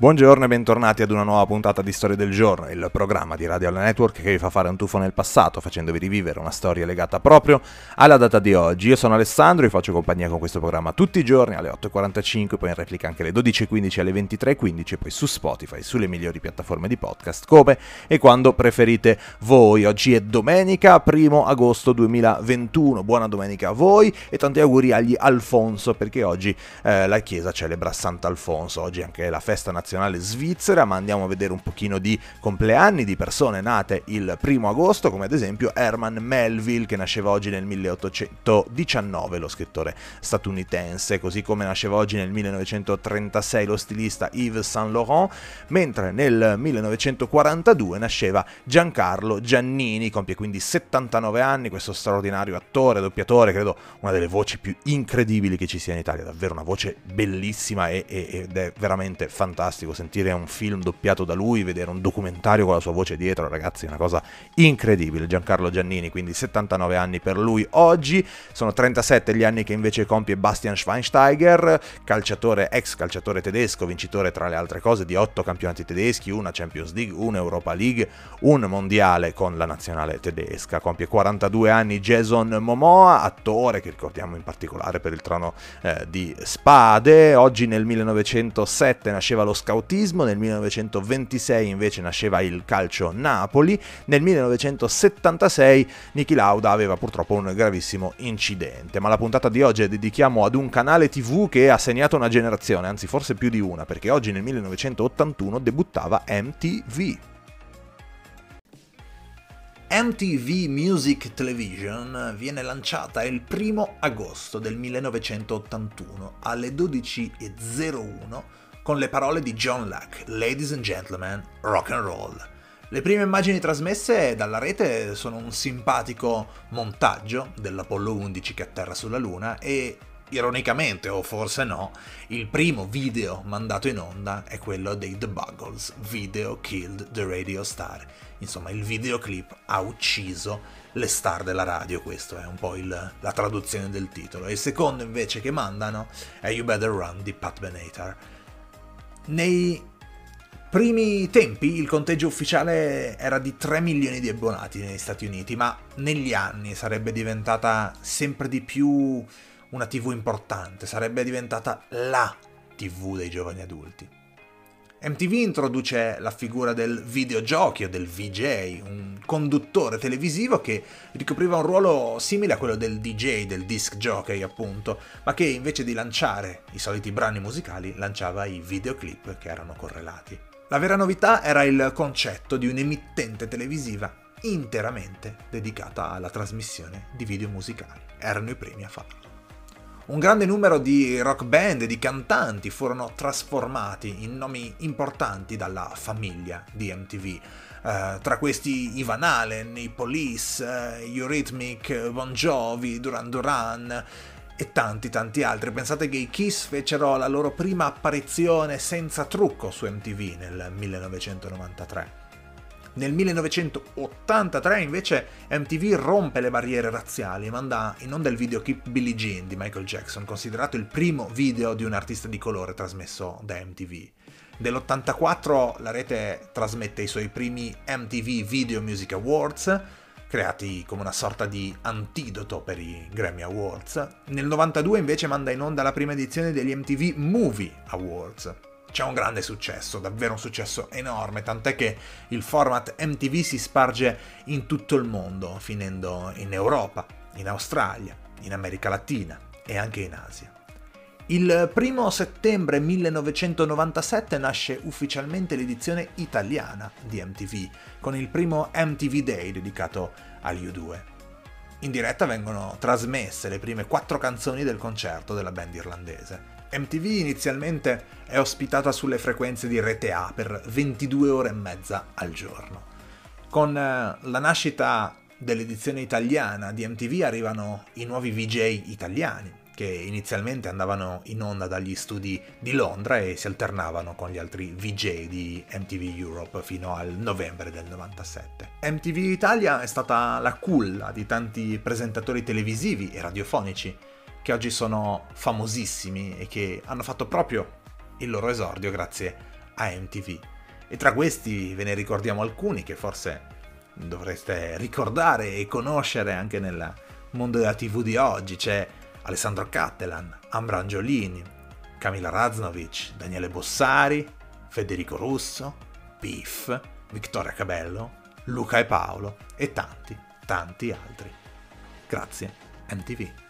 Buongiorno e bentornati ad una nuova puntata di Storia del Giorno, il programma di Radio Alla Network che vi fa fare un tuffo nel passato, facendovi rivivere una storia legata proprio alla data di oggi. Io sono Alessandro e faccio compagnia con questo programma tutti i giorni alle 8.45, poi in replica anche alle 12.15 alle 23.15 e poi su Spotify, sulle migliori piattaforme di podcast, come e quando preferite voi. Oggi è domenica, primo agosto 2021. Buona domenica a voi e tanti auguri agli Alfonso perché oggi eh, la Chiesa celebra Sant'Alfonso, oggi è anche la festa nazionale nazionale svizzera, ma andiamo a vedere un pochino di compleanni di persone nate il primo agosto, come ad esempio Herman Melville, che nasceva oggi nel 1819, lo scrittore statunitense, così come nasceva oggi nel 1936 lo stilista Yves Saint Laurent, mentre nel 1942 nasceva Giancarlo Giannini, compie quindi 79 anni, questo straordinario attore, doppiatore, credo una delle voci più incredibili che ci sia in Italia, davvero una voce bellissima e, e, ed è veramente fantastica fantastico sentire un film doppiato da lui, vedere un documentario con la sua voce dietro, ragazzi, è una cosa incredibile. Giancarlo Giannini, quindi 79 anni per lui oggi, sono 37 gli anni che invece compie Bastian Schweinsteiger, calciatore, ex calciatore tedesco, vincitore tra le altre cose di 8 campionati tedeschi, una Champions League, una Europa League, un mondiale con la nazionale tedesca. Compie 42 anni Jason Momoa, attore che ricordiamo in particolare per il trono eh, di Spade, oggi nel 1907 nasceva lo scautismo, nel 1926 invece nasceva il calcio Napoli, nel 1976 Niki Lauda aveva purtroppo un gravissimo incidente, ma la puntata di oggi dedichiamo ad un canale tv che ha segnato una generazione, anzi forse più di una, perché oggi nel 1981 debuttava MTV. MTV Music Television viene lanciata il 1 agosto del 1981 alle 12.01 con le parole di John Luck, Ladies and Gentlemen, Rock and Roll. Le prime immagini trasmesse dalla rete sono un simpatico montaggio dell'Apollo 11 che atterra sulla Luna e ironicamente o forse no, il primo video mandato in onda è quello dei The Buggles, Video Killed the Radio Star. Insomma, il videoclip ha ucciso le star della radio, questo è un po' il, la traduzione del titolo. E il secondo invece che mandano è You Better Run di Pat Benatar. Nei primi tempi il conteggio ufficiale era di 3 milioni di abbonati negli Stati Uniti, ma negli anni sarebbe diventata sempre di più una TV importante, sarebbe diventata la TV dei giovani adulti. MTV introduce la figura del videogiochi o del VJ, un conduttore televisivo che ricopriva un ruolo simile a quello del DJ, del disc jockey appunto, ma che invece di lanciare i soliti brani musicali lanciava i videoclip che erano correlati. La vera novità era il concetto di un'emittente televisiva interamente dedicata alla trasmissione di video musicali. Erano i primi a farlo. Un grande numero di rock band e di cantanti furono trasformati in nomi importanti dalla famiglia di MTV. Uh, eh, tra questi Ivan Allen, i Police, uh, Eurythmic, Bon Jovi, Duran Duran e tanti tanti altri. Pensate che i Kiss fecero la loro prima apparizione senza trucco su MTV nel 1993. Nel 1983 invece MTV rompe le barriere razziali e manda in onda il videoclip Billie Jean di Michael Jackson, considerato il primo video di un artista di colore trasmesso da MTV. Nell'84 la rete trasmette i suoi primi MTV Video Music Awards, creati come una sorta di antidoto per i Grammy Awards. Nel 92 invece manda in onda la prima edizione degli MTV Movie Awards c'è un grande successo, davvero un successo enorme, tant'è che il format MTV si sparge in tutto il mondo, finendo in Europa, in Australia, in America Latina e anche in Asia. Il primo settembre 1997 nasce ufficialmente l'edizione italiana di MTV, con il primo MTV Day dedicato agli U2. In diretta vengono trasmesse le prime quattro canzoni del concerto della band irlandese. MTV inizialmente è ospitata sulle frequenze di Rete A per 22 ore e mezza al giorno. Con eh, la nascita dell'edizione italiana di MTV arrivano i nuovi VJ italiani, che inizialmente andavano in onda dagli studi di Londra e si alternavano con gli altri VJ di MTV Europe fino al novembre del 97. MTV Italia è stata la culla di tanti presentatori televisivi e radiofonici che oggi sono famosissimi e che hanno fatto proprio il loro esordio grazie a MTV. E tra questi ve ne ricordiamo alcuni che forse dovreste ricordare e conoscere anche nel mondo della TV di oggi. C'è Alessandro Cattelan, Ambra Angiolini, Camila Raznovic, Daniele Bossari, Federico Russo, Piff, Vittoria Cabello, Luca e Paolo e tanti, tanti altri. Grazie, MTV.